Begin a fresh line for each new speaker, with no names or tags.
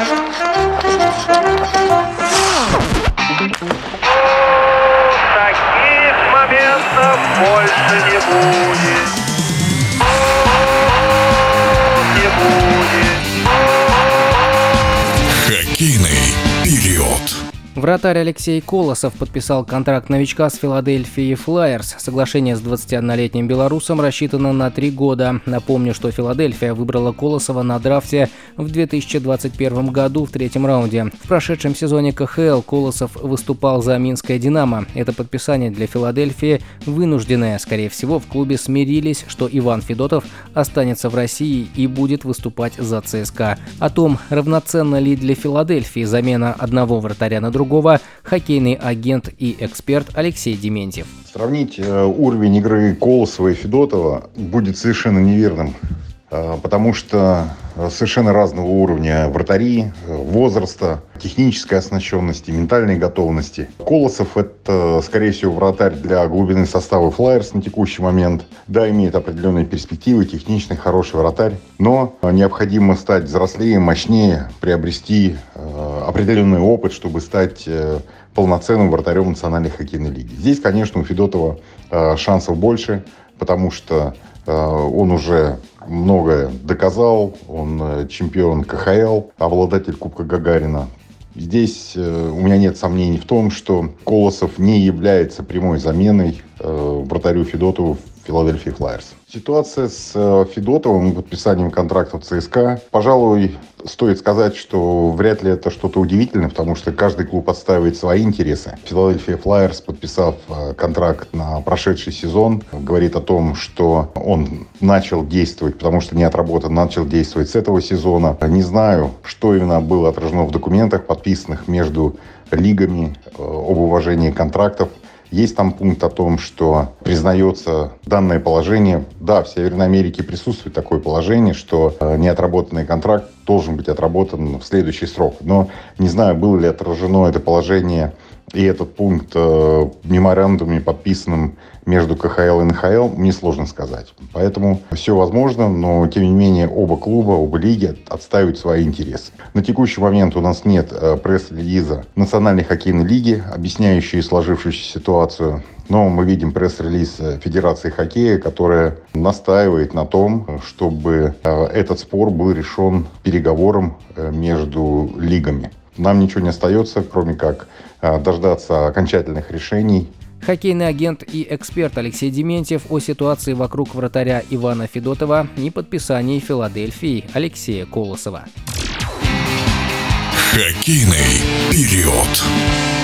Таких моментов больше не будет. Не.
Хоккейный период.
Вратарь Алексей Колосов подписал контракт новичка с Филадельфией Флайерс. Соглашение с 21-летним белорусом рассчитано на три года. Напомню, что Филадельфия выбрала Колосова на драфте в 2021 году в третьем раунде. В прошедшем сезоне КХЛ Колосов выступал за Минское «Динамо». Это подписание для Филадельфии вынужденное. Скорее всего, в клубе смирились, что Иван Федотов останется в России и будет выступать за ЦСКА. О том, равноценно ли для Филадельфии замена одного вратаря на другого, хоккейный агент и эксперт Алексей Дементьев.
Сравнить э, уровень игры Колосова и Федотова будет совершенно неверным, э, потому что совершенно разного уровня вратари, э, возраста, технической оснащенности, ментальной готовности. Колосов – это, скорее всего, вратарь для глубины состава Флайерс на текущий момент. Да, имеет определенные перспективы, техничный, хороший вратарь, но необходимо стать взрослее, мощнее, приобрести определенный опыт, чтобы стать э, полноценным вратарем Национальной хоккейной лиги. Здесь, конечно, у Федотова э, шансов больше, потому что э, он уже многое доказал. Он чемпион КХЛ, обладатель Кубка Гагарина. Здесь у меня нет сомнений в том, что Колосов не является прямой заменой вратарю Федотову Филадельфии Флайерс. Ситуация с э, Федотовым подписанием контракта в ЦСКА, пожалуй, стоит сказать, что вряд ли это что-то удивительное, потому что каждый клуб отстаивает свои интересы. Филадельфия Флайерс, подписав э, контракт на прошедший сезон, говорит о том, что он начал действовать, потому что не отработан, начал действовать с этого сезона. Не знаю, что именно было отражено в документах, подписанных между лигами э, об уважении контрактов. Есть там пункт о том, что признается данное положение. Да, в Северной Америке присутствует такое положение, что э, неотработанный контракт должен быть отработан в следующий срок. Но не знаю, было ли отражено это положение и этот пункт э, меморандуме, подписанным между КХЛ и НХЛ, мне сложно сказать. Поэтому все возможно, но тем не менее оба клуба, оба лиги отстаивают свои интересы. На текущий момент у нас нет э, пресс-релиза Национальной хоккейной лиги, объясняющей сложившуюся ситуацию. Но мы видим пресс-релиз э, Федерации хоккея, которая настаивает на том, чтобы э, этот спор был решен переговором между лигами. Нам ничего не остается, кроме как э, дождаться окончательных решений
Хоккейный агент и эксперт Алексей Дементьев о ситуации вокруг вратаря Ивана Федотова и подписании Филадельфии Алексея Колосова.
Хоккейный период.